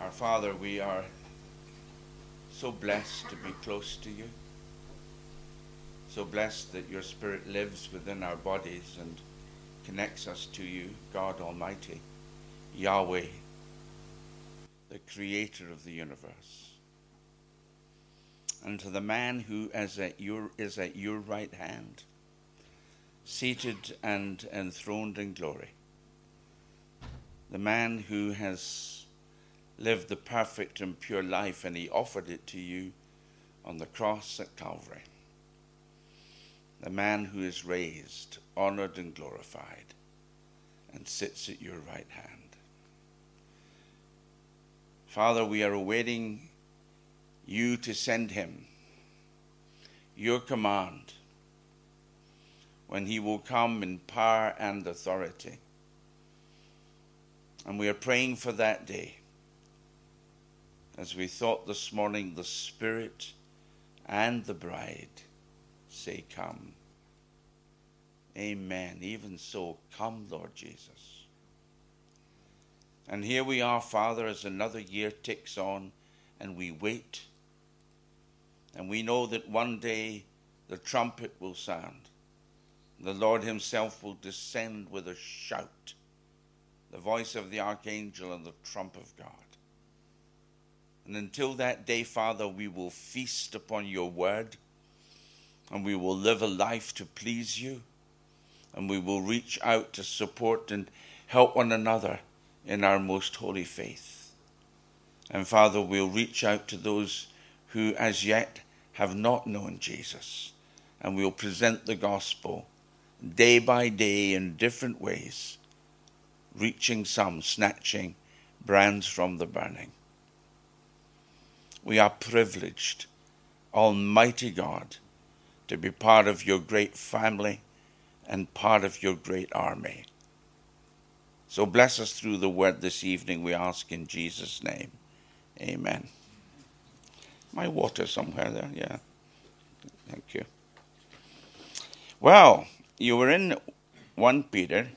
Our Father, we are so blessed to be close to you. So blessed that your Spirit lives within our bodies and connects us to you, God Almighty, Yahweh, the Creator of the universe. And to the man who is at your, is at your right hand, seated and enthroned in glory, the man who has lived the perfect and pure life and he offered it to you on the cross at Calvary. The man who is raised, honored, and glorified and sits at your right hand. Father, we are awaiting you to send him your command when he will come in power and authority. And we are praying for that day. As we thought this morning, the Spirit and the bride say, Come. Amen. Even so, come, Lord Jesus. And here we are, Father, as another year ticks on and we wait. And we know that one day the trumpet will sound. The Lord Himself will descend with a shout, the voice of the archangel and the trump of God. And until that day, Father, we will feast upon your word and we will live a life to please you and we will reach out to support and help one another in our most holy faith. And Father, we'll reach out to those who as yet have not known Jesus and we'll present the gospel day by day in different ways, reaching some, snatching brands from the burning. We are privileged, Almighty God, to be part of your great family and part of your great army. So bless us through the word this evening, we ask in Jesus' name. Amen. My water somewhere there, yeah. Thank you. Well, you were in 1 Peter.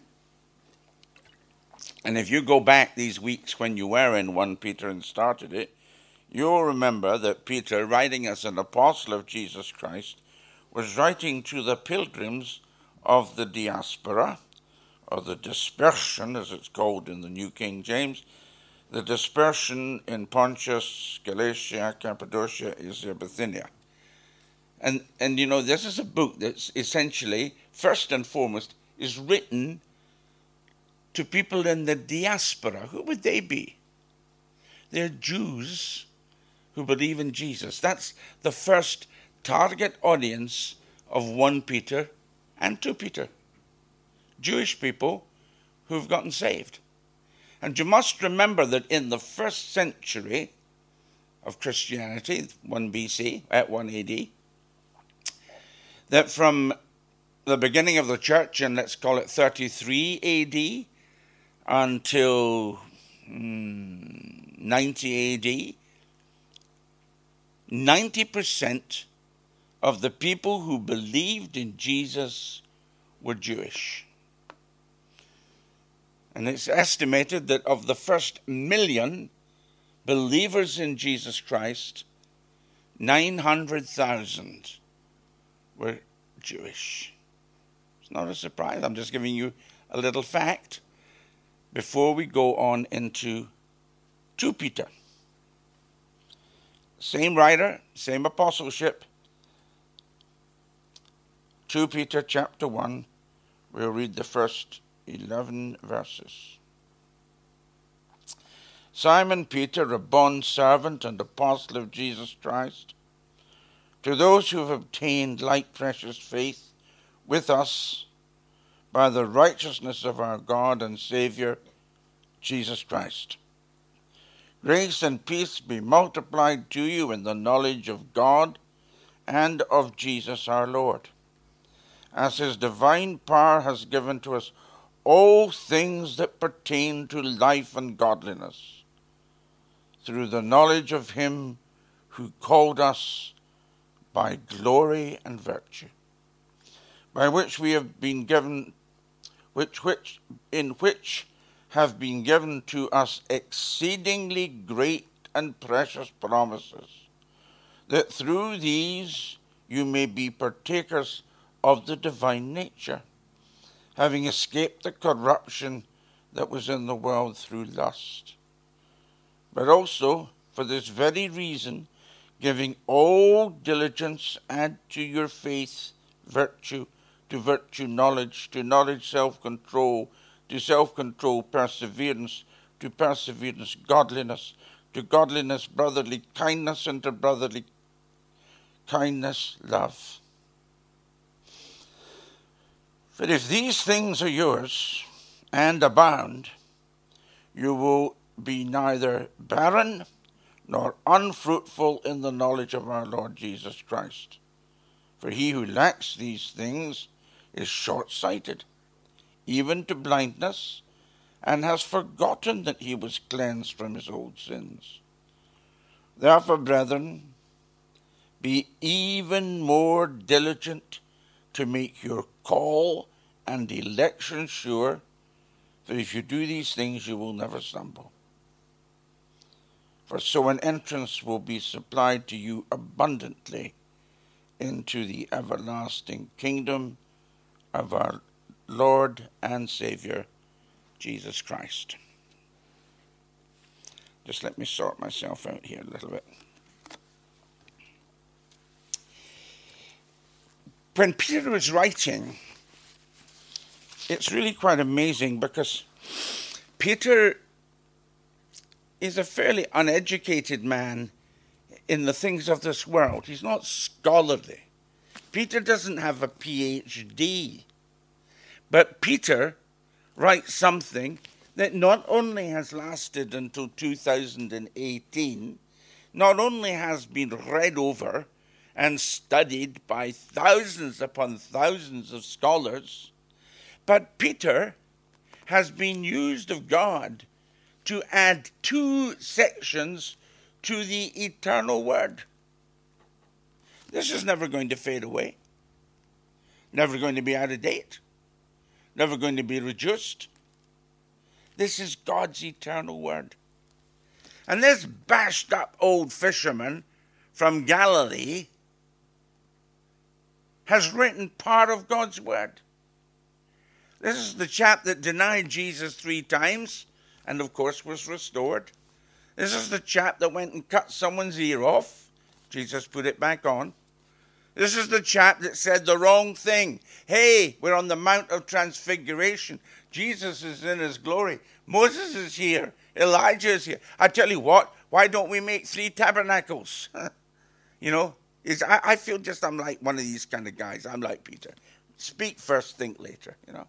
And if you go back these weeks when you were in 1 Peter and started it, you'll remember that Peter, writing as an apostle of Jesus Christ, was writing to the pilgrims of the diaspora, or the dispersion, as it's called in the New King James, the dispersion in Pontus, Galatia, Cappadocia, Asia, Bithynia. And, and you know, this is a book that's essentially, first and foremost, is written to people in the diaspora. Who would they be? They're Jews who believe in Jesus. That's the first target audience of 1 Peter and 2 Peter. Jewish people who've gotten saved. And you must remember that in the first century of Christianity, 1 BC, at 1 AD, that from the beginning of the church, and let's call it 33 AD, until mm, 90 AD, 90% of the people who believed in Jesus were Jewish. And it's estimated that of the first million believers in Jesus Christ, 900,000 were Jewish. It's not a surprise. I'm just giving you a little fact before we go on into 2 Peter. Same writer, same apostleship. 2 Peter chapter 1, we'll read the first 11 verses. Simon Peter, a bond servant and apostle of Jesus Christ, to those who have obtained like precious faith with us by the righteousness of our God and Saviour, Jesus Christ. Grace and peace be multiplied to you in the knowledge of God and of Jesus our Lord, as his divine power has given to us all things that pertain to life and godliness, through the knowledge of him who called us by glory and virtue, by which we have been given, which, which, in which have been given to us exceedingly great and precious promises, that through these you may be partakers of the divine nature, having escaped the corruption that was in the world through lust. But also, for this very reason, giving all diligence, add to your faith virtue, to virtue knowledge, to knowledge self control, to self control perseverance, to perseverance godliness, to godliness brotherly kindness, and to brotherly kindness love. For if these things are yours and abound, you will be neither barren nor unfruitful in the knowledge of our Lord Jesus Christ. For he who lacks these things is short sighted, even to blindness, and has forgotten that he was cleansed from his old sins. Therefore, brethren, be even more diligent to make your call and election sure, for if you do these things, you will never stumble. For so an entrance will be supplied to you abundantly into the everlasting kingdom of our Lord and Savior, Jesus Christ. Just let me sort myself out here a little bit. When Peter was writing, it's really quite amazing because Peter is a fairly uneducated man in the things of this world. He's not scholarly. Peter doesn't have a PhD. But Peter writes something that not only has lasted until 2018, not only has been read over and studied by thousands upon thousands of scholars, but Peter has been used of God to add two sections to the eternal word. This is never going to fade away, never going to be out of date, never going to be reduced. This is God's eternal word. And this bashed up old fisherman from Galilee has written part of God's word. This is the chap that denied Jesus three times and, of course, was restored. This is the chap that went and cut someone's ear off. Jesus put it back on. This is the chap that said the wrong thing. Hey, we're on the Mount of Transfiguration. Jesus is in his glory. Moses is here. Elijah is here. I tell you what, why don't we make three tabernacles? you know, is I, I feel just I'm like one of these kind of guys. I'm like Peter. Speak first, think later, you know.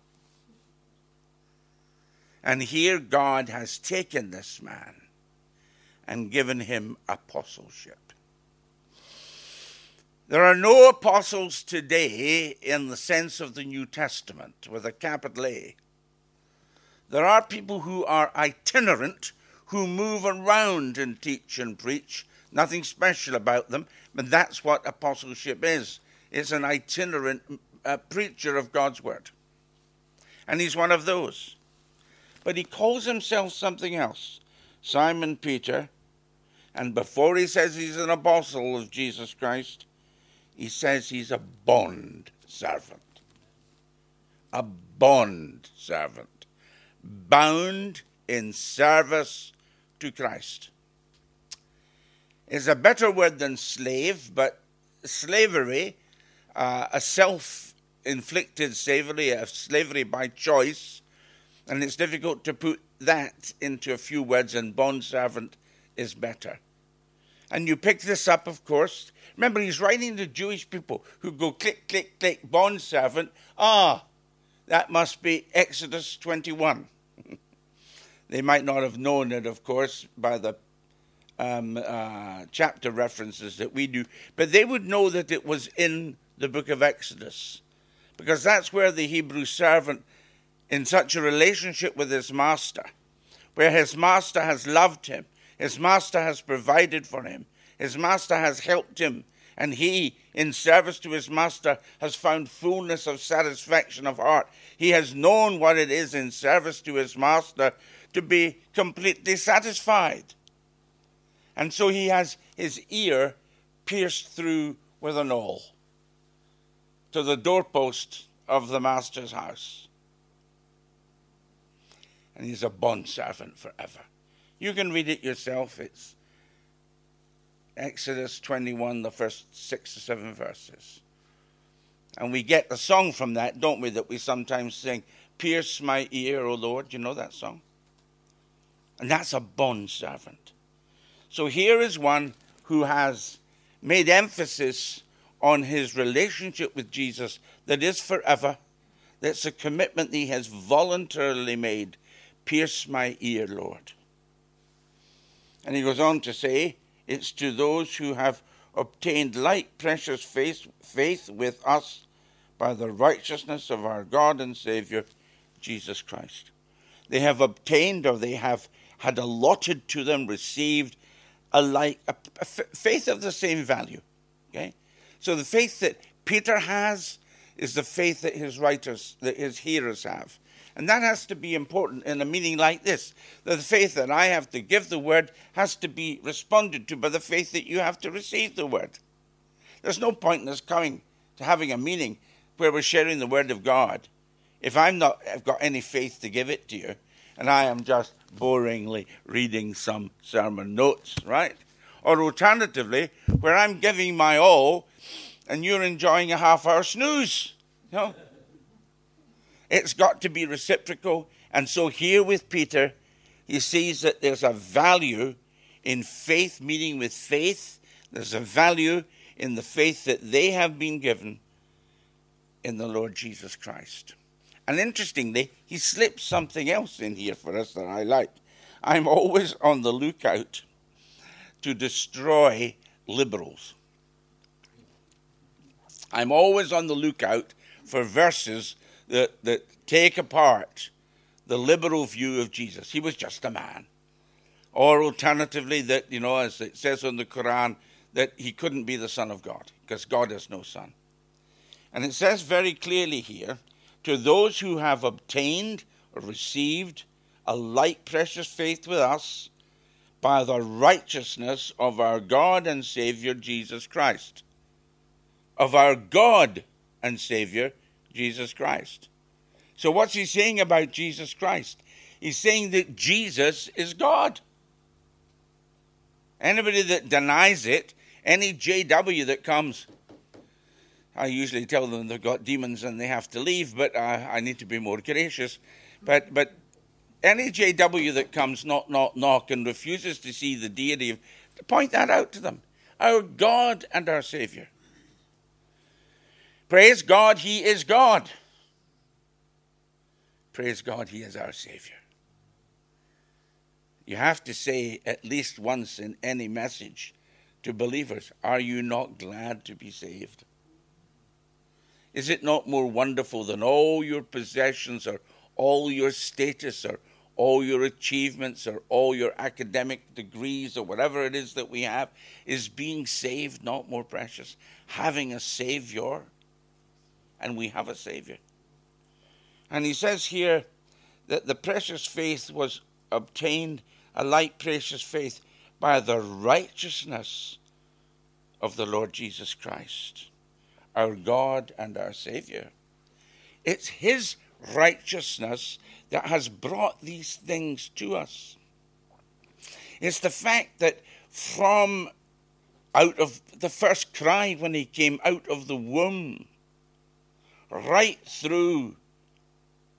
And here God has taken this man and given him apostleship. There are no apostles today in the sense of the New Testament with a capital A. There are people who are itinerant, who move around and teach and preach. Nothing special about them, but that's what apostleship is. It's an itinerant uh, preacher of God's word. And he's one of those. But he calls himself something else Simon Peter. And before he says he's an apostle of Jesus Christ, he says he's a bond servant. A bond servant. Bound in service to Christ. Is a better word than slave, but slavery, uh, a self inflicted slavery, a slavery by choice, and it's difficult to put that into a few words, and bond servant is better. And you pick this up, of course. Remember, he's writing to Jewish people who go click, click, click, bond servant. Ah, that must be Exodus 21. they might not have known it, of course, by the um, uh, chapter references that we do, but they would know that it was in the book of Exodus, because that's where the Hebrew servant in such a relationship with his master, where his master has loved him, his master has provided for him, his master has helped him, And he, in service to his master, has found fullness of satisfaction of heart. He has known what it is in service to his master to be completely satisfied. And so he has his ear pierced through with an awl to the doorpost of the master's house. And he's a bond servant forever. You can read it yourself. It's Exodus 21, the first six or seven verses. And we get a song from that, don't we, that we sometimes sing, Pierce my ear, O Lord. You know that song? And that's a bond servant. So here is one who has made emphasis on his relationship with Jesus that is forever. That's a commitment that he has voluntarily made. Pierce my ear, Lord. And he goes on to say, It's to those who have obtained like precious faith, faith with us by the righteousness of our God and Saviour, Jesus Christ. They have obtained or they have had allotted to them, received a like a, a faith of the same value. Okay, so the faith that Peter has is the faith that his writers, that his hearers have. And that has to be important in a meeting like this. The faith that I have to give the word has to be responded to by the faith that you have to receive the word. There's no point in us coming to having a meeting where we're sharing the word of God if I'm not I've got any faith to give it to you and I am just boringly reading some sermon notes, right? Or alternatively, where I'm giving my all and you're enjoying a half hour snooze. You know? It's got to be reciprocal. And so here with Peter, he sees that there's a value in faith meeting with faith. There's a value in the faith that they have been given in the Lord Jesus Christ. And interestingly, he slips something else in here for us that I like. I'm always on the lookout to destroy liberals. I'm always on the lookout for verses that, that take apart the liberal view of Jesus. He was just a man. Or alternatively, that, you know, as it says in the Quran, that he couldn't be the Son of God, because God has no Son. And it says very clearly here to those who have obtained or received a like precious faith with us by the righteousness of our God and Savior Jesus Christ. Of our God and Savior Jesus Christ. So, what's he saying about Jesus Christ? He's saying that Jesus is God. Anybody that denies it, any JW that comes, I usually tell them they've got demons and they have to leave, but uh, I need to be more gracious. But but any JW that comes knock knock knock and refuses to see the deity point that out to them, our God and our Savior. Praise God, He is God. Praise God, He is our Savior. You have to say at least once in any message to believers, Are you not glad to be saved? Is it not more wonderful than all your possessions or all your status or all your achievements or all your academic degrees or whatever it is that we have? Is being saved not more precious? Having a Savior? And we have a Savior. And he says here that the precious faith was obtained, a like precious faith, by the righteousness of the Lord Jesus Christ our God and our Savior. It's His righteousness that has brought these things to us. It's the fact that from out of the first cry when He came out of the womb, right through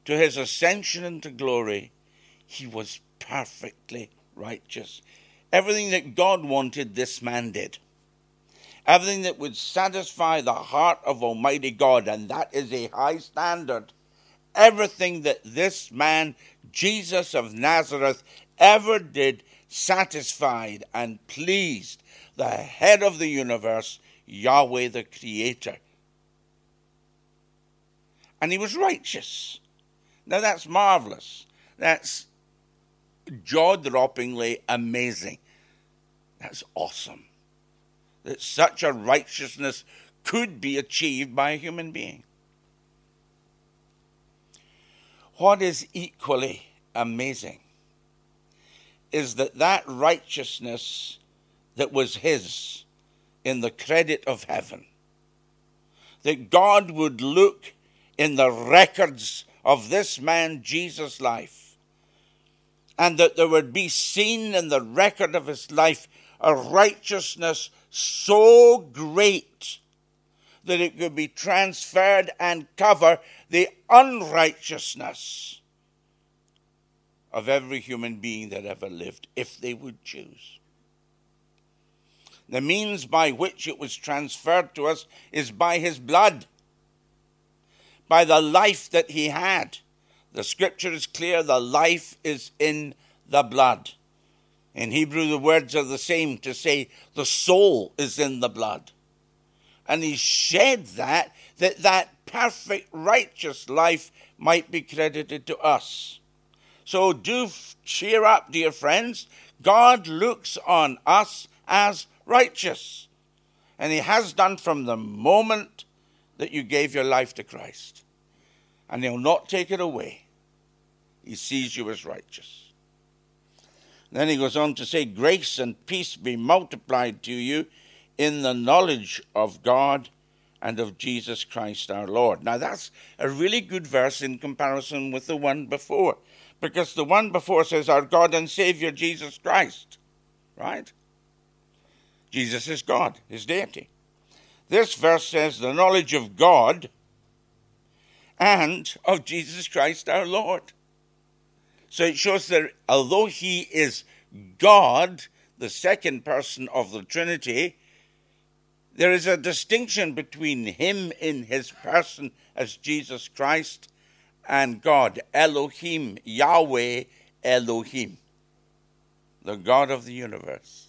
to His ascension into glory, He was perfectly righteous. Everything that God wanted, this man did everything that would satisfy the heart of Almighty God, and that is a high standard. Everything that this man, Jesus of Nazareth, ever did satisfied and pleased the head of the universe, Yahweh the Creator. And he was righteous. Now that's marvelous. That's jaw droppingly amazing. That's awesome that such a righteousness could be achieved by a human being. What is equally amazing is that that righteousness that was his in the credit of heaven, that God would look in the records of this man Jesus' life, and that there would be seen in the record of his life a righteousness so great that it could be transferred and cover the unrighteousness of every human being that ever lived, if they would choose. The means by which it was transferred to us is by his blood, by the life that he had. The scripture is clear the life is in the blood. In Hebrew, the words are the same to say the soul is in the blood. And he shed that, that that perfect righteous life might be credited to us. So do cheer up, dear friends. God looks on us as righteous. And he has done from the moment that you gave your life to Christ. And he'll not take it away. He sees you as righteous. Then he goes on to say, Grace and peace be multiplied to you in the knowledge of God and of Jesus Christ our Lord. Now, that's a really good verse in comparison with the one before, because the one before says, Our God and Savior Jesus Christ, right? Jesus is God, his deity. This verse says, The knowledge of God and of Jesus Christ our Lord. So it shows that although he is God, the second person of the Trinity, there is a distinction between him in his person as Jesus Christ and God, Elohim, Yahweh Elohim, the God of the universe.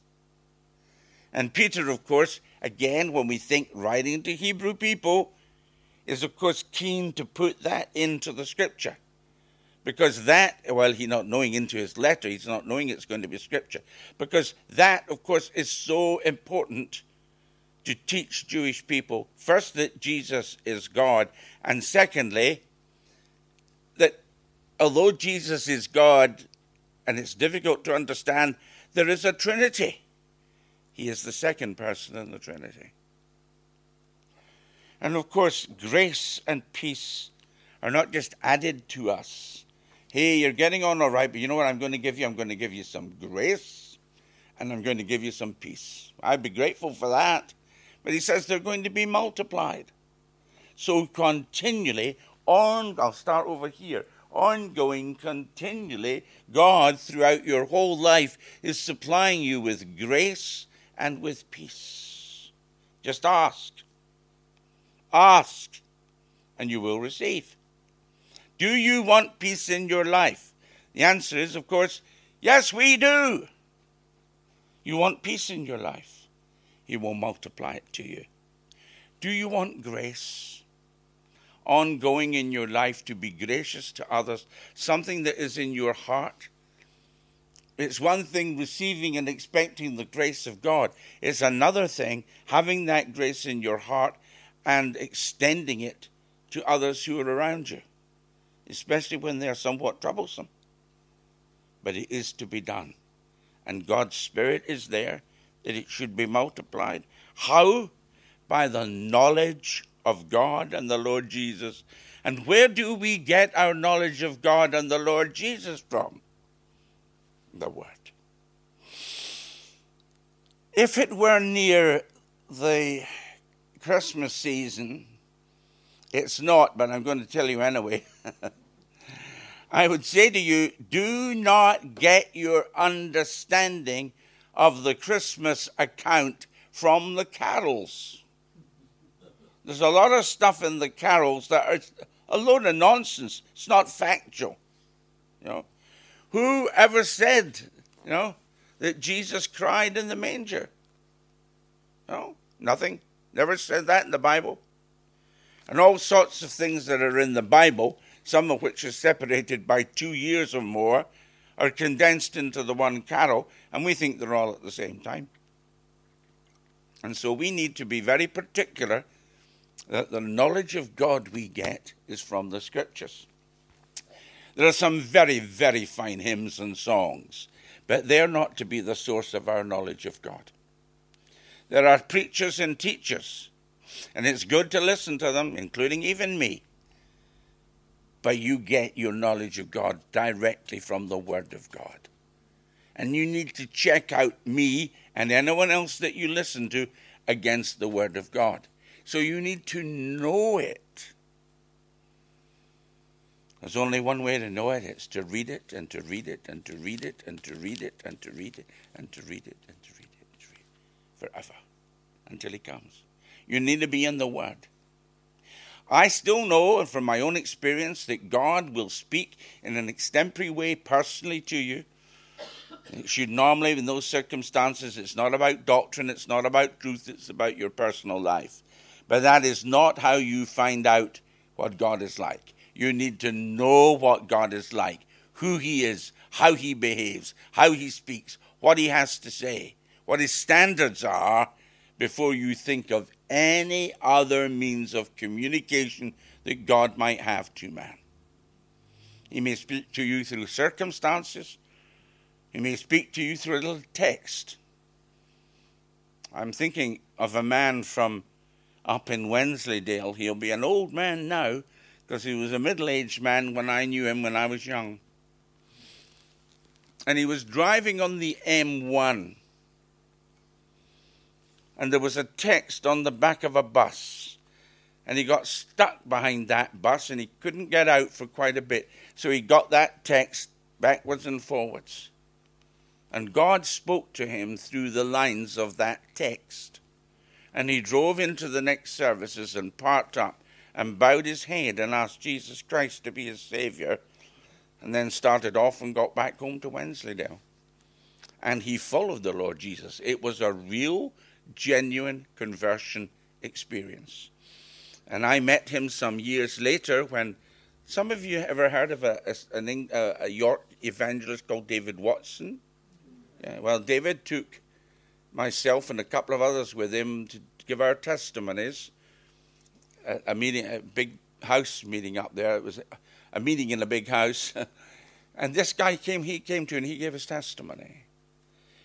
And Peter, of course, again, when we think writing to Hebrew people, is of course keen to put that into the scripture. Because that, well, he's not knowing into his letter, he's not knowing it's going to be scripture. Because that, of course, is so important to teach Jewish people first, that Jesus is God, and secondly, that although Jesus is God and it's difficult to understand, there is a Trinity. He is the second person in the Trinity. And of course, grace and peace are not just added to us hey, you're getting on all right, but you know what I'm going to give you? I'm going to give you some grace and I'm going to give you some peace. I'd be grateful for that. But he says they're going to be multiplied. So continually, on, I'll start over here, ongoing, continually, God throughout your whole life is supplying you with grace and with peace. Just ask. Ask, and you will receive. Do you want peace in your life? The answer is, of course, yes, we do. You want peace in your life, He will multiply it to you. Do you want grace? Ongoing in your life to be gracious to others, something that is in your heart. It's one thing receiving and expecting the grace of God. It's another thing having that grace in your heart and extending it to others who are around you especially when they are somewhat troublesome. But it is to be done. And God's Spirit is there that it should be multiplied. How? By the knowledge of God and the Lord Jesus. And where do we get our knowledge of God and the Lord Jesus from? The Word. If it were near the Christmas season, it's not, but I'm going to tell you anyway. I would say to you, do not get your understanding of the Christmas account from the carols. There's a lot of stuff in the carols that are a load of nonsense. It's not factual. You know, who ever said, you know, that Jesus cried in the manger? No, nothing. Never said that in the Bible and all sorts of things that are in the Bible, some of which are separated by two years or more, are condensed into the one carol, and we think they're all at the same time. And so we need to be very particular that the knowledge of God we get is from the scriptures. There are some very, very fine hymns and songs, but they're not to be the source of our knowledge of God. There are preachers and teachers, and it's good to listen to them, including even me. But you get your knowledge of God directly from the Word of God. And you need to check out me and anyone else that you listen to against the Word of God. So you need to know it. There's only one way to know it it's to read it and to read it and to read it and to read it and to read it and to read it and to read it and to read it forever until He comes. You need to be in the Word. I still know from my own experience that God will speak in an extempore way personally to you. It should normally, in those circumstances, it's not about doctrine, it's not about truth, it's about your personal life. But that is not how you find out what God is like. You need to know what God is like, who He is, how He behaves, how He speaks, what He has to say, what His standards are, before you think of any other means of communication that God might have to man. He may speak to you through circumstances, He may speak to you through a little text. I'm thinking of a man from up in Wensleydale. He'll be an old man now because he was a middle aged man when I knew him when I was young. And he was driving on the M1. And there was a text on the back of a bus. And he got stuck behind that bus and he couldn't get out for quite a bit. So he got that text backwards and forwards. And God spoke to him through the lines of that text and he drove into the next services and parked up and bowed his head and asked Jesus Christ to be his Saviour, and then started off and got back home to Wensleydale. And he followed the Lord Jesus. It was a real, genuine conversion experience. And I met him some years later when some of you ever heard of a, a, a York evangelist called David Watson? Yeah, well, David took myself and a couple of others with him to give our testimonies. A, meeting, a big house meeting up there. It was a meeting in a big house, and this guy came. He came to and he gave his testimony.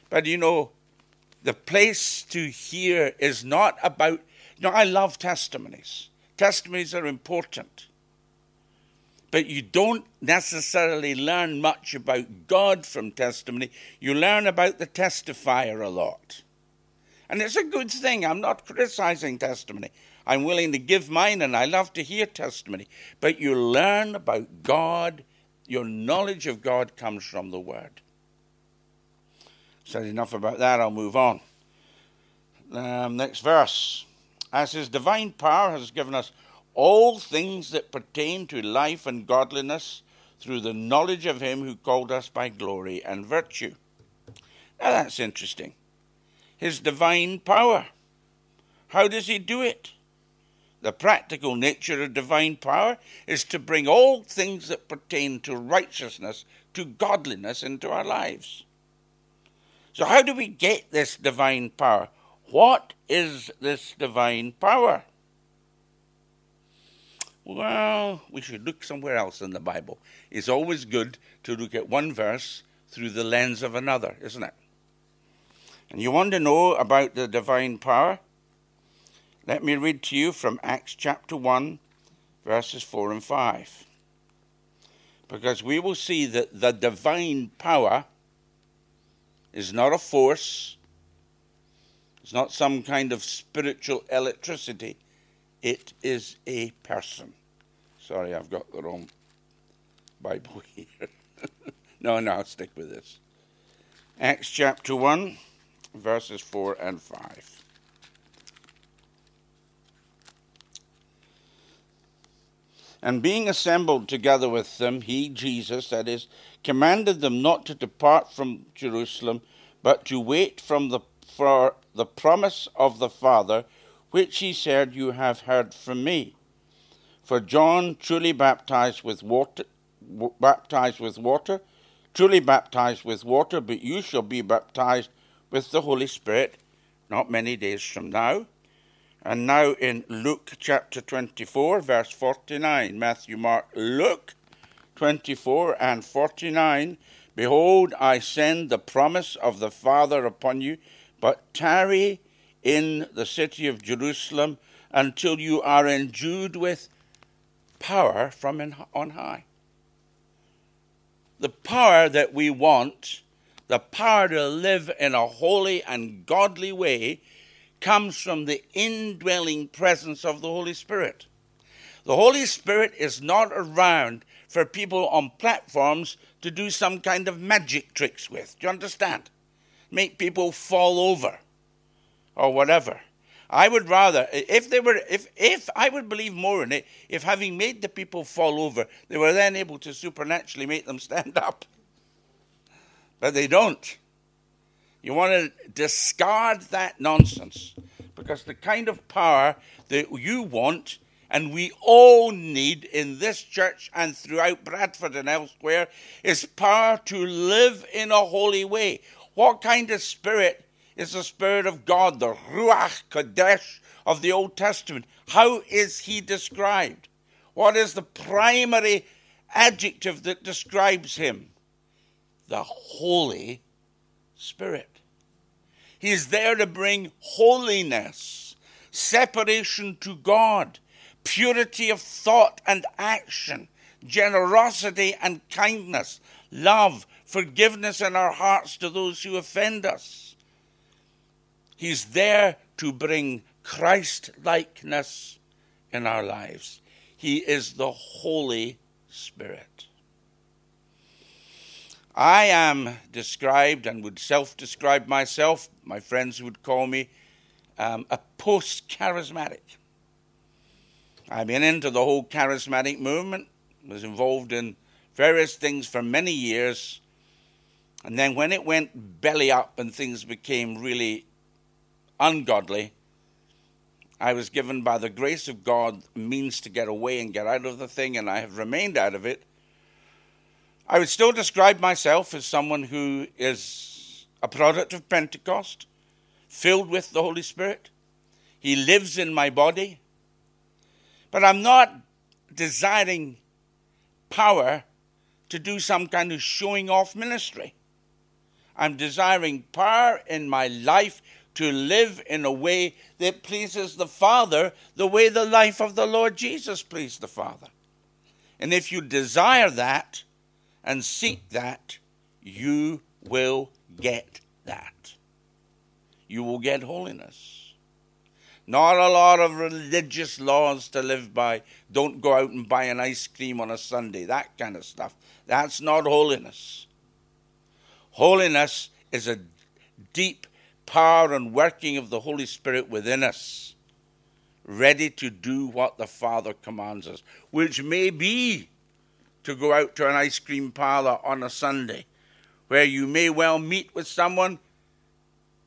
But you know, the place to hear is not about. You know, I love testimonies. Testimonies are important. But you don't necessarily learn much about God from testimony. You learn about the testifier a lot. And it's a good thing. I'm not criticizing testimony. I'm willing to give mine and I love to hear testimony. But you learn about God. Your knowledge of God comes from the Word. Said enough about that. I'll move on. Um, next verse. As His divine power has given us all things that pertain to life and godliness through the knowledge of him who called us by glory and virtue. Now that's interesting. His divine power. How does he do it? The practical nature of divine power is to bring all things that pertain to righteousness, to godliness into our lives. So, how do we get this divine power? What is this divine power? well, we should look somewhere else in the Bible. It's always good to look at one verse through the lens of another, isn't it? And you want to know about the divine power? Let me read to you from Acts chapter 1, verses 4 and 5. Because we will see that the divine power is not a force, it's not some kind of spiritual electricity, it is a person. Sorry, I've got the wrong Bible here. no, no, I'll stick with this. Acts chapter 1, verses 4 and 5. And being assembled together with them, he, Jesus, that is, commanded them not to depart from Jerusalem, but to wait from the, for the promise of the Father, which he said, You have heard from me. For John truly baptized with water, baptized with water, truly baptized with water, but you shall be baptized with the Holy Spirit not many days from now. And now in Luke chapter 24, verse 49, Matthew, Mark, Luke 24 and 49, Behold, I send the promise of the Father upon you, but tarry in the city of Jerusalem until you are endued with power from on high. The power that we want, the power to live in a holy and godly way, comes from the indwelling presence of the Holy Spirit. The Holy Spirit is not around for people on platforms to do some kind of magic tricks with. Do you understand? Make people fall over or whatever. I would rather, if they were, if, if I would believe more in it, if having made the people fall over, they were then able to supernaturally make them stand up. But they don't. You want to discard that nonsense because the kind of power that you want and we all need in this church and throughout Bradford and elsewhere is power to live in a holy way. What kind of spirit is the Spirit of God, the Ruach Kodesh of the Old Testament? How is he described? What is the primary adjective that describes him? The Holy Spirit. He is there to bring holiness, separation to God purity of thought and action, generosity and kindness, love, forgiveness in our hearts to those who offend us. He's there to bring Christ likeness in our lives. He is the Holy Spirit. I am described and would self describe myself, my friends would call me um, a post charismatic. I've been into the whole charismatic movement, was involved in various things for many years. And then when it went belly up and things became really ungodly, I was given by the grace of God means to get away and get out of the thing, and I have remained out of it. I would still describe myself as someone who is a product of Pentecost, filled with the Holy Spirit. He lives in my body. But I'm not desiring power to do some kind of showing off ministry. I'm desiring power in my life to live in a way that pleases the Father, the way the life of the Lord Jesus pleased the Father. And if you desire that and seek that, you will get that. You will get holiness. Not a lot of religious laws to live by. Don't go out and buy an ice cream on a Sunday, that kind of stuff. That's not holiness. Holiness is a deep power and working of the Holy Spirit within us, ready to do what the Father commands us, which may be to go out to an ice cream parlor on a Sunday, where you may well meet with someone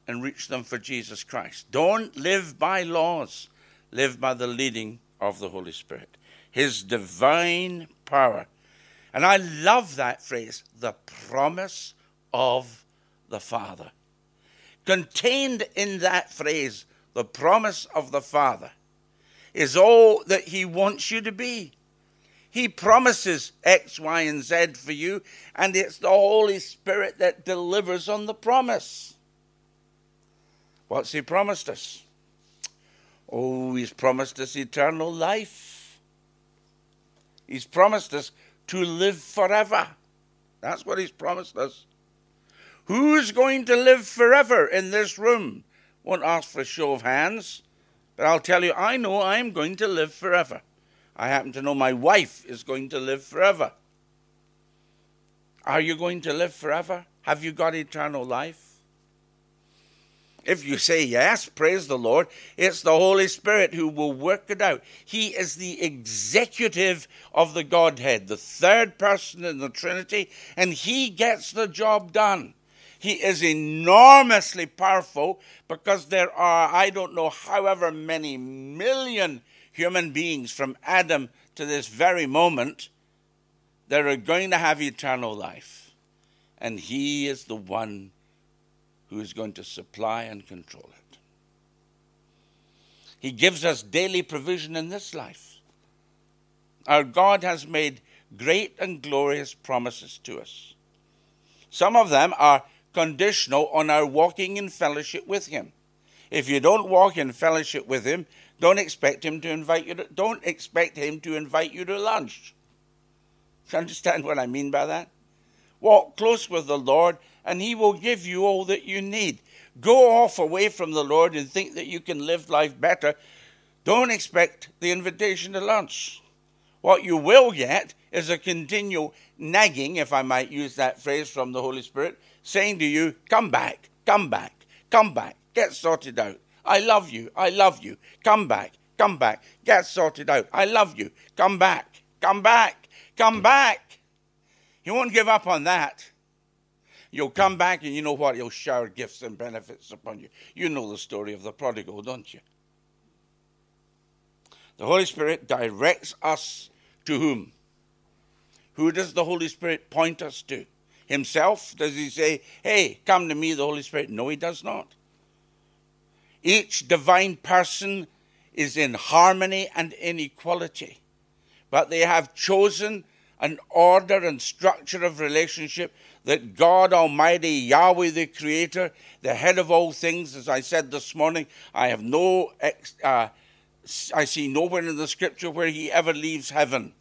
and reach them for Jesus Christ. Don't live by laws, live by the leading of the Holy Spirit, His divine power. And I love that phrase, the promise of the Father. Contained in that phrase, the promise of the Father, is all that He wants you to be. He promises X, Y, and Z for you, and it's the Holy Spirit that delivers on the promise. What's he promised us? Oh, he's promised us eternal life. He's promised us to live forever. That's what he's promised us. Who's going to live forever in this room? Won't ask for a show of hands, but I'll tell you, I know I'm going to live forever. I happen to know my wife is going to live forever. Are you going to live forever? Have you got eternal life? If you say yes, praise the Lord, it's the Holy Spirit who will work it out. He is the executive of the Godhead, the third person in the Trinity, and he gets the job done. He is enormously powerful because there are, I don't know, however many million human beings from Adam to this very moment that are going to have eternal life. And he is the one who is going to supply and control it. He gives us daily provision in this life. Our God has made great and glorious promises to us. Some of them are conditional on our walking in fellowship with Him. If you don't walk in fellowship with Him, don't expect Him to invite you. To, don't expect Him to invite you to lunch. You understand what I mean by that? Walk close with the Lord, and He will give you all that you need. Go off away from the Lord and think that you can live life better. Don't expect the invitation to lunch. What you will get is a continual nagging, if I might use that phrase from the Holy Spirit, saying to you, Come back, come back, come back, get sorted out. I love you, I love you. Come back, come back, get sorted out. I love you, come back, come back, come back. He won't give up on that. You'll come back and you know what? He'll shower gifts and benefits upon you. You know the story of the prodigal, don't you? The Holy Spirit directs us to whom? Who does the Holy Spirit point us to? Himself? Does he say, hey, come to me, the Holy Spirit? No, he does not. Each divine person is in harmony and inequality, but they have chosen an order and structure of relationship that God Almighty, Yahweh the Creator, the head of all things, as I said this morning, I have no, uh, I see nowhere in the scripture where he ever leaves heaven.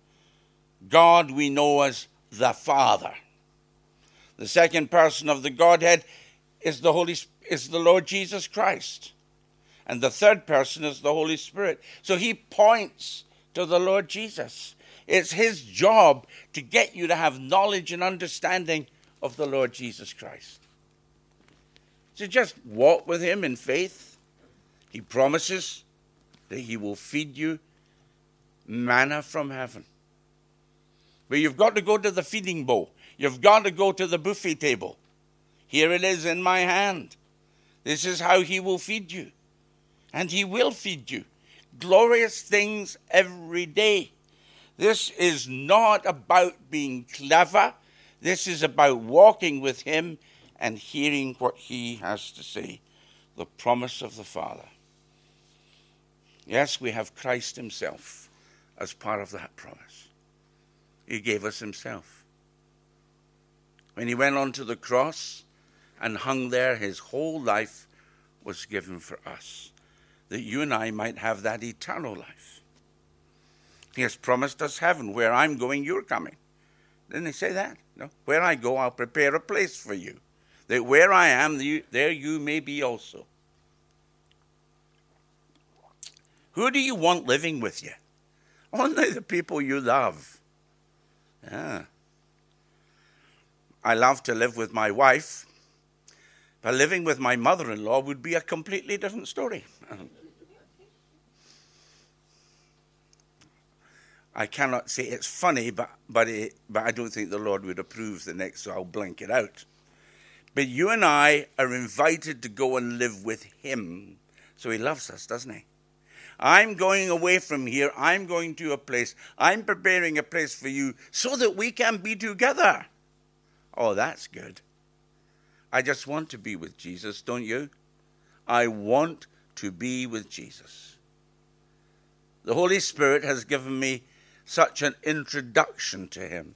God we know as the Father. The second person of the Godhead is the Holy is the Lord Jesus Christ. And the third person is the Holy Spirit. So he points to the Lord Jesus. It's his job to get you to have knowledge and understanding of the Lord Jesus Christ. So just walk with him in faith. He promises that he will feed you manna from heaven. But you've got to go to the feeding bowl. You've got to go to the buffet table. Here it is in my hand. This is how he will feed you. And he will feed you glorious things every day. This is not about being clever. This is about walking with Him and hearing what He has to say. The promise of the Father. Yes, we have Christ Himself as part of that promise. He gave us Himself. When He went onto the cross and hung there, His whole life was given for us, that you and I might have that eternal life. He has promised us heaven. Where I'm going, you're coming. Didn't he say that? No. Where I go, I'll prepare a place for you. That where I am, there you may be also. Who do you want living with you? Only the people you love. Yeah. I love to live with my wife, but living with my mother in law would be a completely different story. I cannot say it's funny, but but it, but I don't think the Lord would approve the next, so I'll blank it out. But you and I are invited to go and live with Him, so He loves us, doesn't He? I'm going away from here. I'm going to a place. I'm preparing a place for you so that we can be together. Oh, that's good. I just want to be with Jesus, don't you? I want to be with Jesus. The Holy Spirit has given me such an introduction to Him,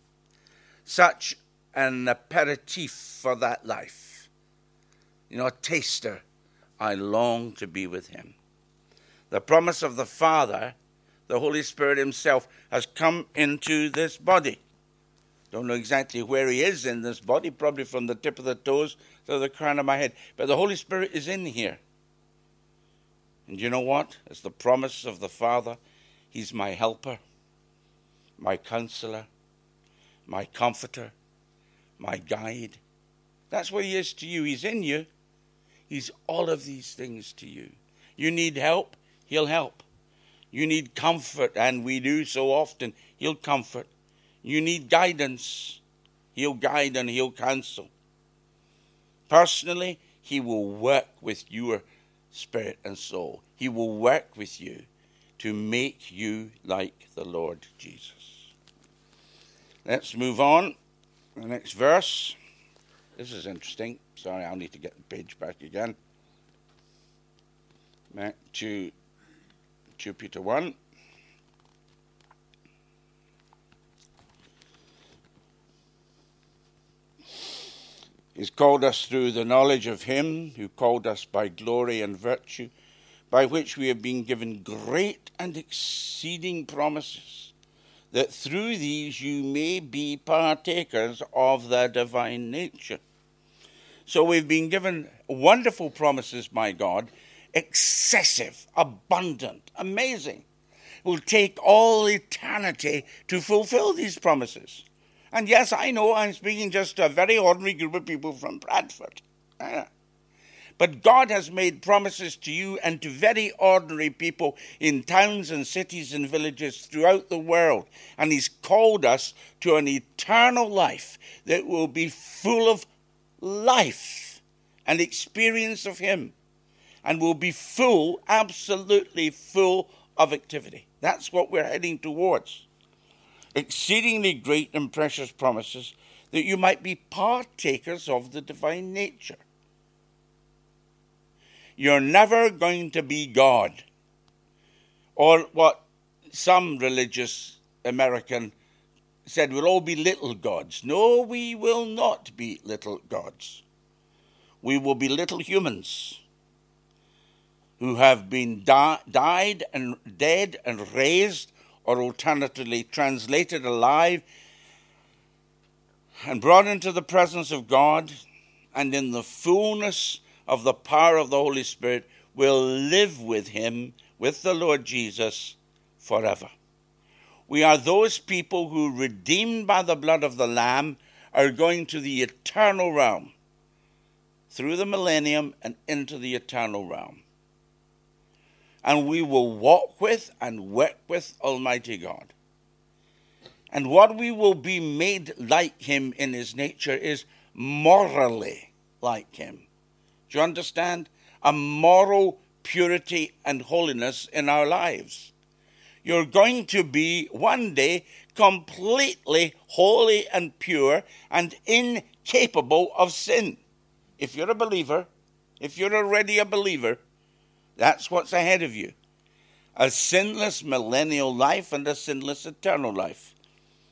such an aperitif for that life. You know, a taster. I long to be with Him. The promise of the Father, the Holy Spirit Himself, has come into this body. Don't know exactly where He is in this body, probably from the tip of the toes to the crown of my head. But the Holy Spirit is in here. And you know what? It's the promise of the Father. He's my helper my counselor, my comforter, my guide. That's what he is to you. He's in you. He's all of these things to you. You need help, he'll help. You need comfort, and we do so often, he'll comfort. You need guidance, he'll guide and he'll counsel. Personally, he will work with your spirit and soul. He will work with you to make you like the Lord Jesus. Let's move on. The next verse. This is interesting. Sorry, I'll need to get the page back again. Back to 2 Peter 1. He's called us through the knowledge of Him who called us by glory and virtue, by which we have been given great and exceeding promises, that through these you may be partakers of the divine nature. So we've been given wonderful promises by God, excessive, abundant, amazing. It will take all eternity to fulfill these promises. And yes, I know I'm speaking just to a very ordinary group of people from Bradford. Ah. But God has made promises to you and to very ordinary people in towns and cities and villages throughout the world. And He's called us to an eternal life that will be full of life and experience of Him and will be full, absolutely full of activity. That's what we're heading towards exceedingly great and precious promises, that you might be partakers of the divine nature. You're never going to be God, or what some religious American said, we'll all be little gods. No, we will not be little gods. We will be little humans who have been di- died and dead and raised or alternatively translated alive and brought into the presence of God and in the fullness of the power of the Holy Spirit will live with him, with the Lord Jesus, forever. We are those people who, redeemed by the blood of the Lamb, are going to the eternal realm through the millennium and into the eternal realm and we will walk with and work with Almighty God. And what we will be made like Him in His nature is morally like Him. Do you understand? A moral purity and holiness in our lives. You're going to be one day completely holy and pure and incapable of sin. If you're a believer, if you're already a believer, that's what's ahead of you a sinless millennial life and a sinless eternal life.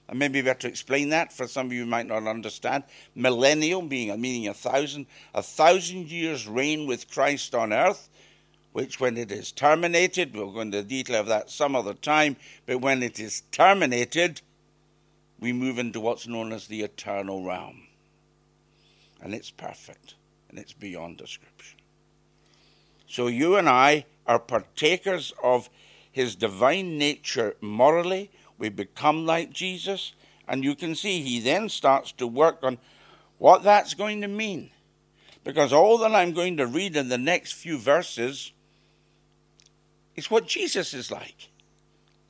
And maybe better explain that for some of you might not understand. Millennial being meaning a thousand, a thousand years reign with Christ on earth, which when it is terminated, we'll go into the detail of that some other time, but when it is terminated, we move into what's known as the eternal realm. And it's perfect and it's beyond description. So you and I are partakers of his divine nature morally. We become like Jesus. And you can see he then starts to work on what that's going to mean. Because all that I'm going to read in the next few verses is what Jesus is like.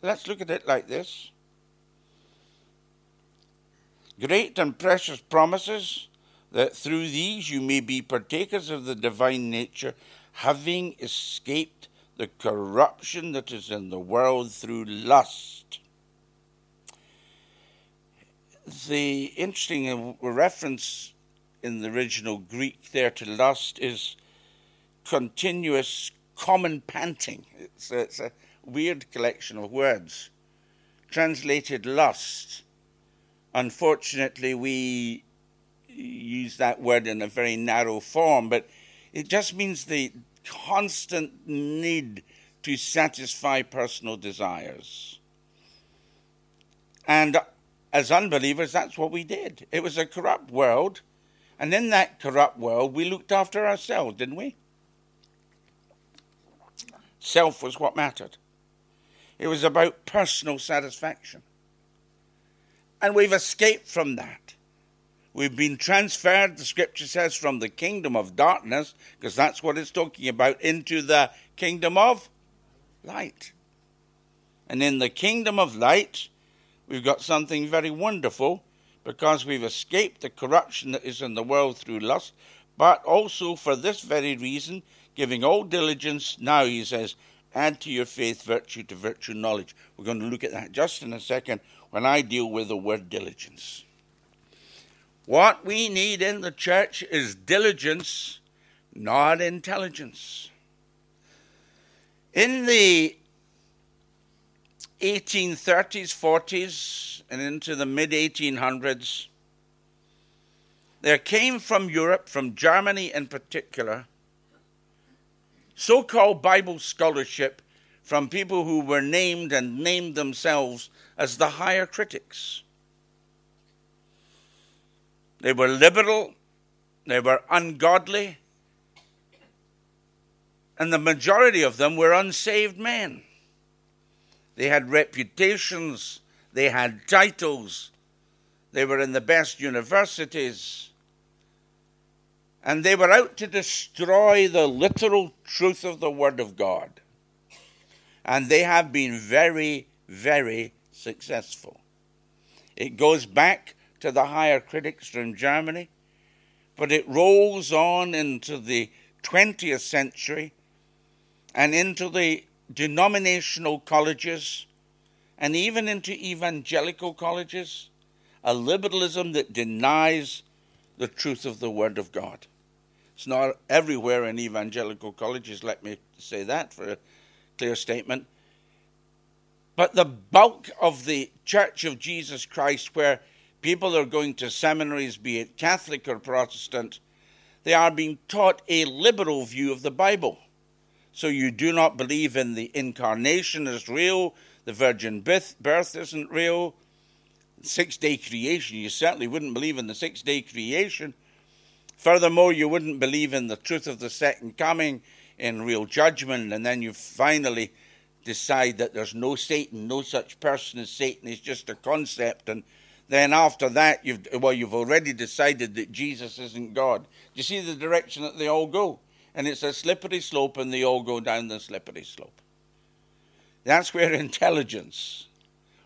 Let's look at it like this Great and precious promises that through these you may be partakers of the divine nature having escaped the corruption that is in the world through lust. The interesting uh, reference in the original Greek there to lust is continuous common panting. It's a, it's a weird collection of words. Translated lust. Unfortunately, we use that word in a very narrow form, but it just means the constant need to satisfy personal desires. And as unbelievers, that's what we did. It was a corrupt world. And in that corrupt world, we looked after ourselves, didn't we? Self was what mattered. It was about personal satisfaction. And we've escaped from that. We've been transferred, the scripture says, from the kingdom of darkness, because that's what it's talking about, into the kingdom of light. And in the kingdom of light, we've got something very wonderful because we've escaped the corruption that is in the world through lust, but also for this very reason, giving all diligence, now he says, add to your faith virtue, to virtue knowledge. We're going to look at that just in a second when I deal with the word diligence. What we need in the church is diligence, not intelligence. In the 1830s, 40s, and into the mid 1800s, there came from Europe, from Germany in particular, so called Bible scholarship from people who were named and named themselves as the higher critics. They were liberal, they were ungodly, and the majority of them were unsaved men. They had reputations, they had titles, they were in the best universities, and they were out to destroy the literal truth of the Word of God. And they have been very, very successful. It goes back to the higher critics from Germany, but it rolls on into the 20th century and into the denominational colleges and even into evangelical colleges, a liberalism that denies the truth of the Word of God. It's not everywhere in evangelical colleges, let me say that for a clear statement. But the bulk of the Church of Jesus Christ, where people are going to seminaries, be it Catholic or Protestant, they are being taught a liberal view of the Bible. So you do not believe in the incarnation is real, the virgin birth birth isn't real, six day creation, you certainly wouldn't believe in the six day creation. Furthermore, you wouldn't believe in the truth of the second coming in real judgment, and then you finally decide that there's no Satan, no such person as Satan, is just a concept, and then after that, you've well, you've already decided that Jesus isn't God. Do you see the direction that they all go? And it's a slippery slope, and they all go down the slippery slope. That's where intelligence,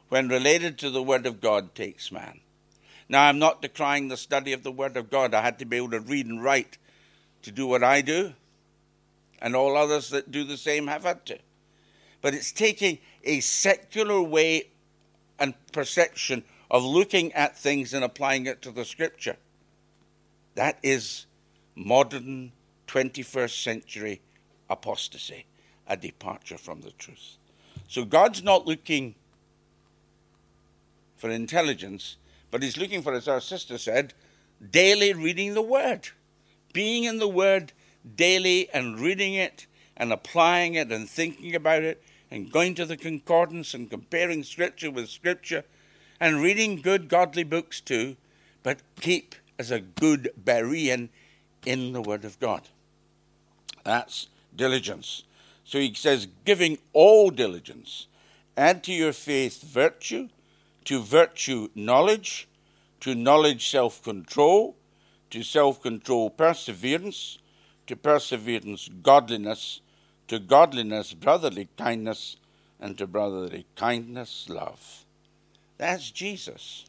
when related to the Word of God, takes man. Now, I'm not decrying the study of the Word of God. I had to be able to read and write to do what I do, and all others that do the same have had to. But it's taking a secular way and perception of looking at things and applying it to the Scripture. That is modern 21st century apostasy, a departure from the truth. So God's not looking for intelligence, but he's looking for, as our sister said, daily reading the Word. Being in the Word daily and reading it and applying it and thinking about it and going to the concordance and comparing Scripture with Scripture and reading good godly books too, but keep as a good Berean in the Word of God. That's diligence. So he says, giving all diligence, add to your faith virtue, to virtue knowledge, to knowledge self control, to self control perseverance, to perseverance godliness, to godliness brotherly kindness, and to brotherly kindness love. That's Jesus.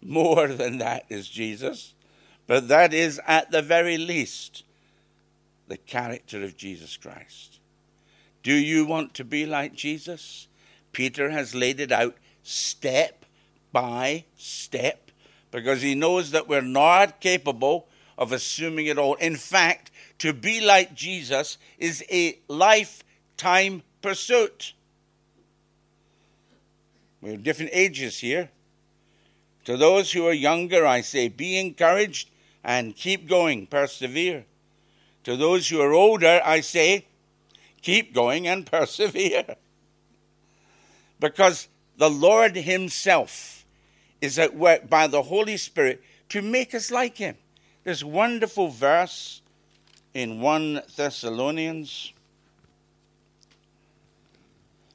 More than that is Jesus, but that is at the very least the character of Jesus Christ. Do you want to be like Jesus? Peter has laid it out step by step because he knows that we're not capable of assuming it all. In fact, to be like Jesus is a lifetime pursuit. We have different ages here. To those who are younger, I say, be encouraged and keep going, persevere. To those who are older, I say, keep going and persevere because the Lord Himself is at work by the Holy Spirit to make us like Him. This wonderful verse in 1 Thessalonians.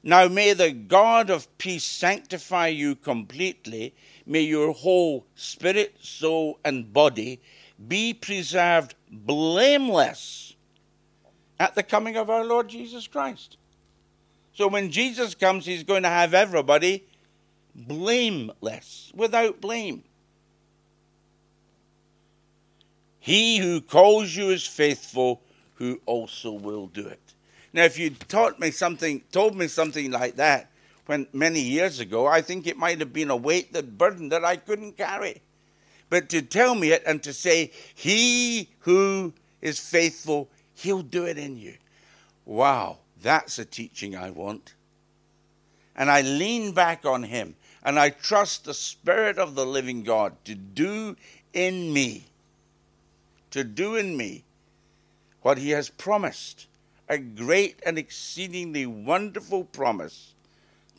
Now may the God of peace sanctify you completely. May your whole spirit, soul, and body be preserved blameless at the coming of our Lord Jesus Christ. So when Jesus comes, he's going to have everybody blameless, without blame. He who calls you is faithful, who also will do it. Now, if you taught me something, told me something like that when many years ago, I think it might have been a weight, that burden that I couldn't carry. But to tell me it and to say, He who is faithful, He'll do it in you. Wow. That's a teaching I want. and I lean back on Him and I trust the Spirit of the living God to do in me, to do in me what He has promised a great and exceedingly wonderful promise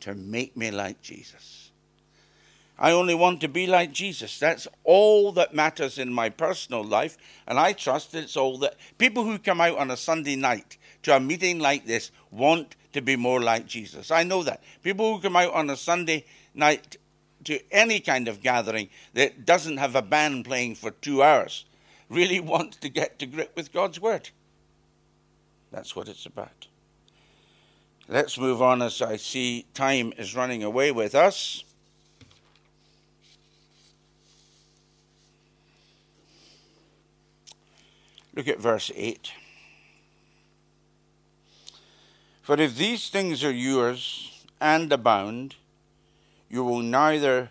to make me like Jesus. I only want to be like Jesus. That's all that matters in my personal life, and I trust it's all that people who come out on a Sunday night to a meeting like this want to be more like Jesus. I know that. People who come out on a Sunday night to any kind of gathering that doesn't have a band playing for two hours really want to get to grip with God's Word. That's what it's about. Let's move on as I see time is running away with us. Look at verse 8. For if these things are yours and abound, you will neither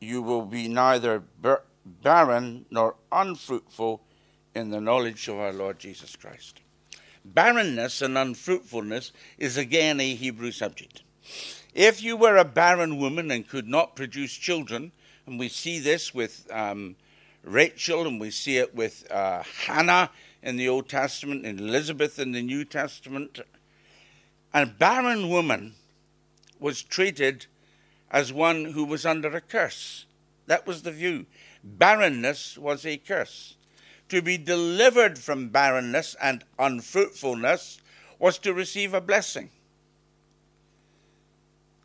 you will be neither barren nor unfruitful in the knowledge of our Lord Jesus Christ. Barrenness and unfruitfulness is again a Hebrew subject. If you were a barren woman and could not produce children, and we see this with um, Rachel and we see it with uh, Hannah in the Old Testament and Elizabeth in the New Testament, a barren woman was treated as one who was under a curse. That was the view. Barrenness was a curse. To be delivered from barrenness and unfruitfulness was to receive a blessing.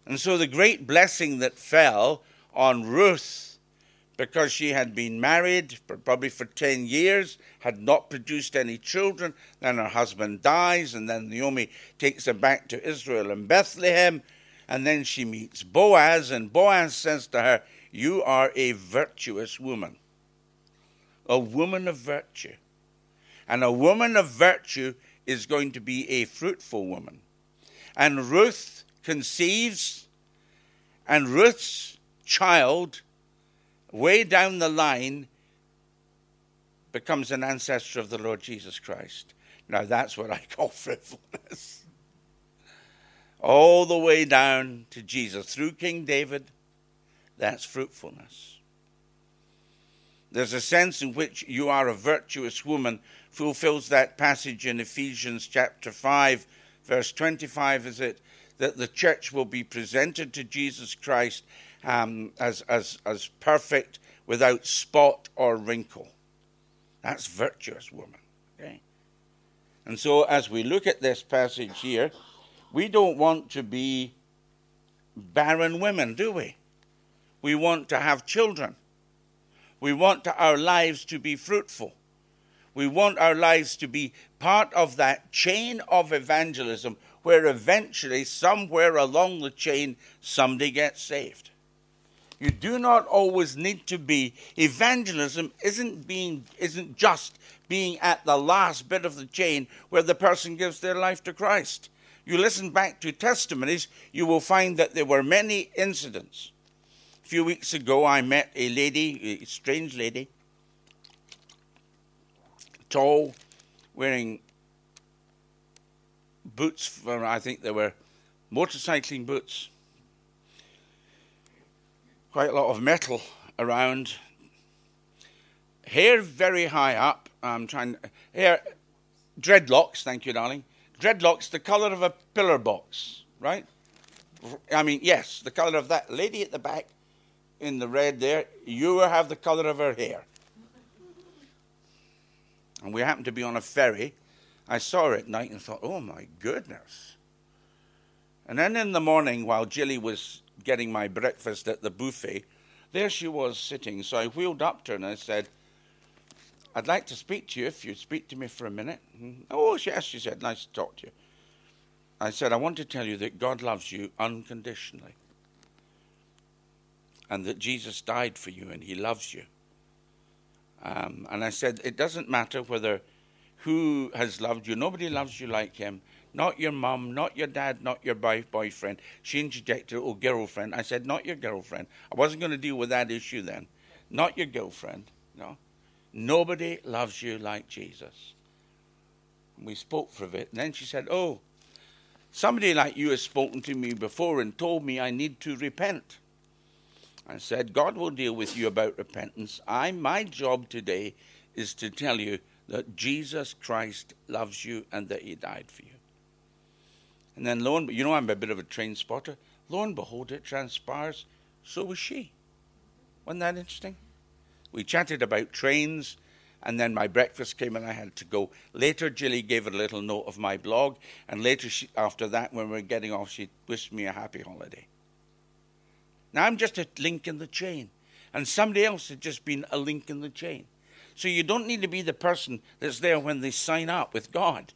And so the great blessing that fell on Ruth, because she had been married probably for 10 years, had not produced any children, then her husband dies, and then Naomi takes her back to Israel and Bethlehem, and then she meets Boaz, and Boaz says to her, You are a virtuous woman a woman of virtue. And a woman of virtue is going to be a fruitful woman. And Ruth conceives, and Ruth's child, way down the line, becomes an ancestor of the Lord Jesus Christ. Now that's what I call fruitfulness. All the way down to Jesus through King David, that's fruitfulness. There's a sense in which you are a virtuous woman, fulfills that passage in Ephesians chapter 5, verse 25, is it? That the church will be presented to Jesus Christ um, as, as, as perfect, without spot or wrinkle. That's virtuous woman. Okay? And so, as we look at this passage here, we don't want to be barren women, do we? We want to have children. We want our lives to be fruitful. We want our lives to be part of that chain of evangelism where eventually, somewhere along the chain, somebody gets saved. You do not always need to be. Evangelism isn't being isn't just being at the last bit of the chain where the person gives their life to Christ. You listen back to testimonies, you will find that there were many incidents a few weeks ago, I met a lady, a strange lady, tall, wearing boots, I think they were motorcycling boots. Quite a lot of metal around. Hair very high up. I'm trying. Hair, dreadlocks. Thank you, darling. Dreadlocks, the colour of a pillar box, right? I mean, yes, the colour of that lady at the back in the red there, you have the color of her hair. And we happened to be on a ferry. I saw her at night and thought, oh my goodness. And then in the morning, while Jilly was getting my breakfast at the buffet, there she was sitting. So I wheeled up to her and I said, I'd like to speak to you if you'd speak to me for a minute. oh, yes, she said, nice to talk to you. I said, I want to tell you that God loves you unconditionally and that Jesus died for you and he loves you. Um, and I said, it doesn't matter whether who has loved you, nobody loves you like him. Not your mum, not your dad, not your boy- boyfriend. She interjected, oh, girlfriend. I said, not your girlfriend. I wasn't going to deal with that issue then. Not your girlfriend. No. Nobody loves you like Jesus. we spoke for a bit. And then she said, oh, Somebody like you has spoken to me before and told me I need to repent. I said, God will deal with you about repentance. I, my job today is to tell you that Jesus Christ loves you and that he died for you. And then lo and you know I'm a bit of a train spotter. Lo and behold, it transpires. So was she. Wasn't that interesting? We chatted about trains, and then my breakfast came and I had to go. Later, Jilly gave a little note of my blog, and later, she, after that, when we were getting off, she wished me a happy holiday. Now I'm just a link in the chain, and somebody else had just been a link in the chain. So you don't need to be the person that's there when they sign up with God.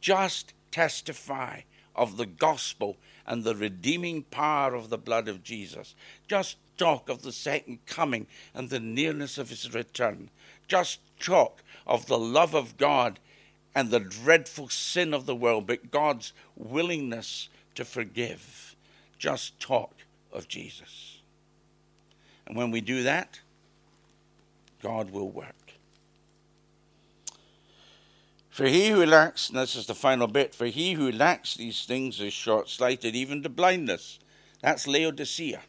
Just testify of the gospel and the redeeming power of the blood of Jesus. Just talk of the second coming and the nearness of his return. Just talk of the love of God and the dreadful sin of the world, but God's willingness to forgive. Just talk of Jesus. And when we do that, God will work. For he who lacks, and this is the final bit, for he who lacks these things is short sighted even to blindness. That's Laodicea.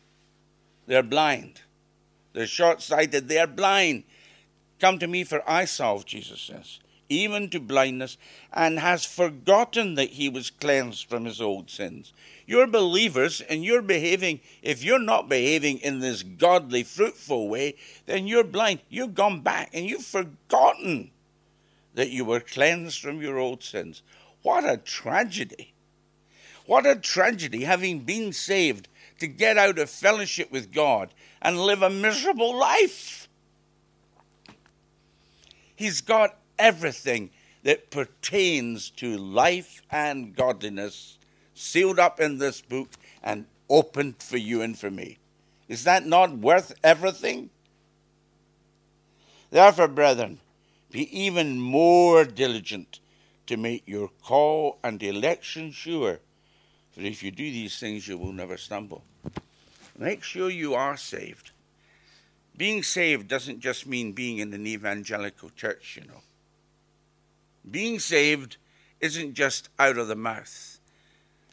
They're blind. They're short sighted. They're blind. Come to me for I solve, Jesus says, even to blindness, and has forgotten that he was cleansed from his old sins. You're believers and you're behaving, if you're not behaving in this godly, fruitful way, then you're blind. You've gone back and you've forgotten that you were cleansed from your old sins. What a tragedy! What a tragedy having been saved to get out of fellowship with God and live a miserable life. He's got everything that pertains to life and godliness sealed up in this book and opened for you and for me. Is that not worth everything? Therefore, brethren, be even more diligent to make your call and election sure. For if you do these things, you will never stumble. Make sure you are saved. Being saved doesn't just mean being in an evangelical church, you know. Being saved isn't just out of the mouth,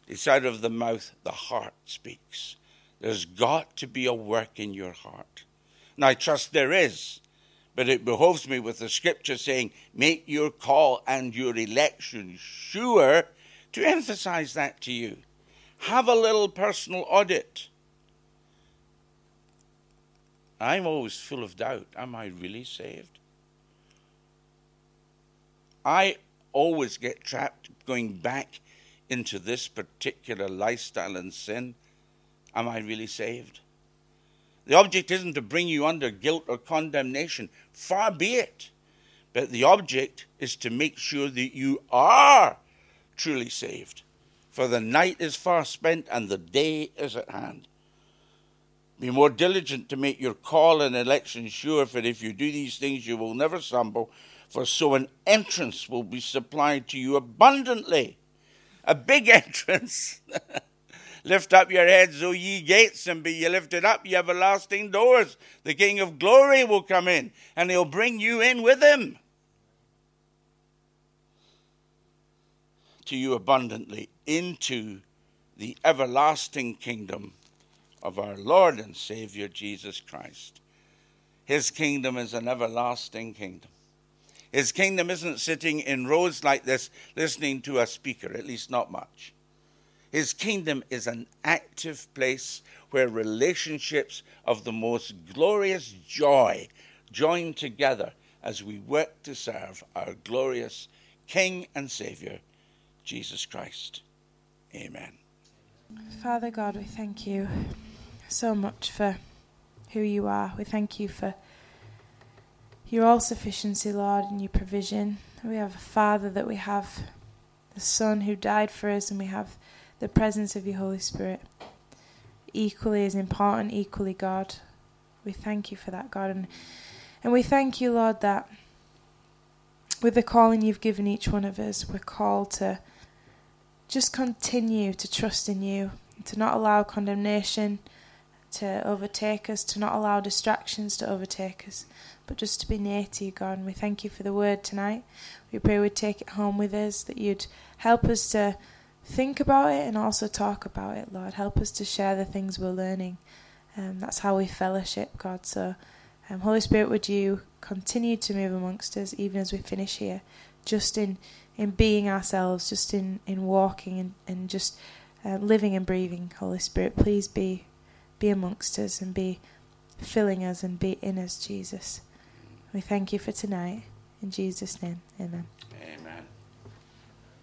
it's out of the mouth the heart speaks. There's got to be a work in your heart. And I trust there is, but it behoves me with the scripture saying, make your call and your election sure to emphasize that to you. Have a little personal audit. I'm always full of doubt. Am I really saved? I always get trapped going back into this particular lifestyle and sin. Am I really saved? The object isn't to bring you under guilt or condemnation. Far be it. But the object is to make sure that you are truly saved. For the night is far spent and the day is at hand. Be more diligent to make your call and election sure, for if you do these things, you will never stumble. For so an entrance will be supplied to you abundantly. A big entrance. Lift up your heads, O ye gates, and be ye lifted up, ye everlasting doors. The King of glory will come in, and he'll bring you in with him. To you abundantly into the everlasting kingdom of our Lord and Savior Jesus Christ. His kingdom is an everlasting kingdom. His kingdom isn't sitting in rows like this listening to a speaker, at least not much. His kingdom is an active place where relationships of the most glorious joy join together as we work to serve our glorious King and Savior, Jesus Christ. Amen. Father God, we thank you so much for who you are. We thank you for your all sufficiency, Lord, and your provision. We have a Father that we have the Son who died for us, and we have the presence of your Holy Spirit. Equally as important, equally God. We thank you for that, God. And, and we thank you, Lord, that with the calling you've given each one of us, we're called to just continue to trust in you, to not allow condemnation to overtake us, to not allow distractions to overtake us, but just to be near to you, God. And we thank you for the word tonight. We pray we'd take it home with us, that you'd help us to think about it and also talk about it, Lord. Help us to share the things we're learning. Um, that's how we fellowship, God. So, um, Holy Spirit, would you continue to move amongst us even as we finish here, just in in being ourselves, just in in walking and and just uh, living and breathing. Holy Spirit, please be be amongst us and be filling us and be in us, Jesus. We thank you for tonight. In Jesus' name, amen.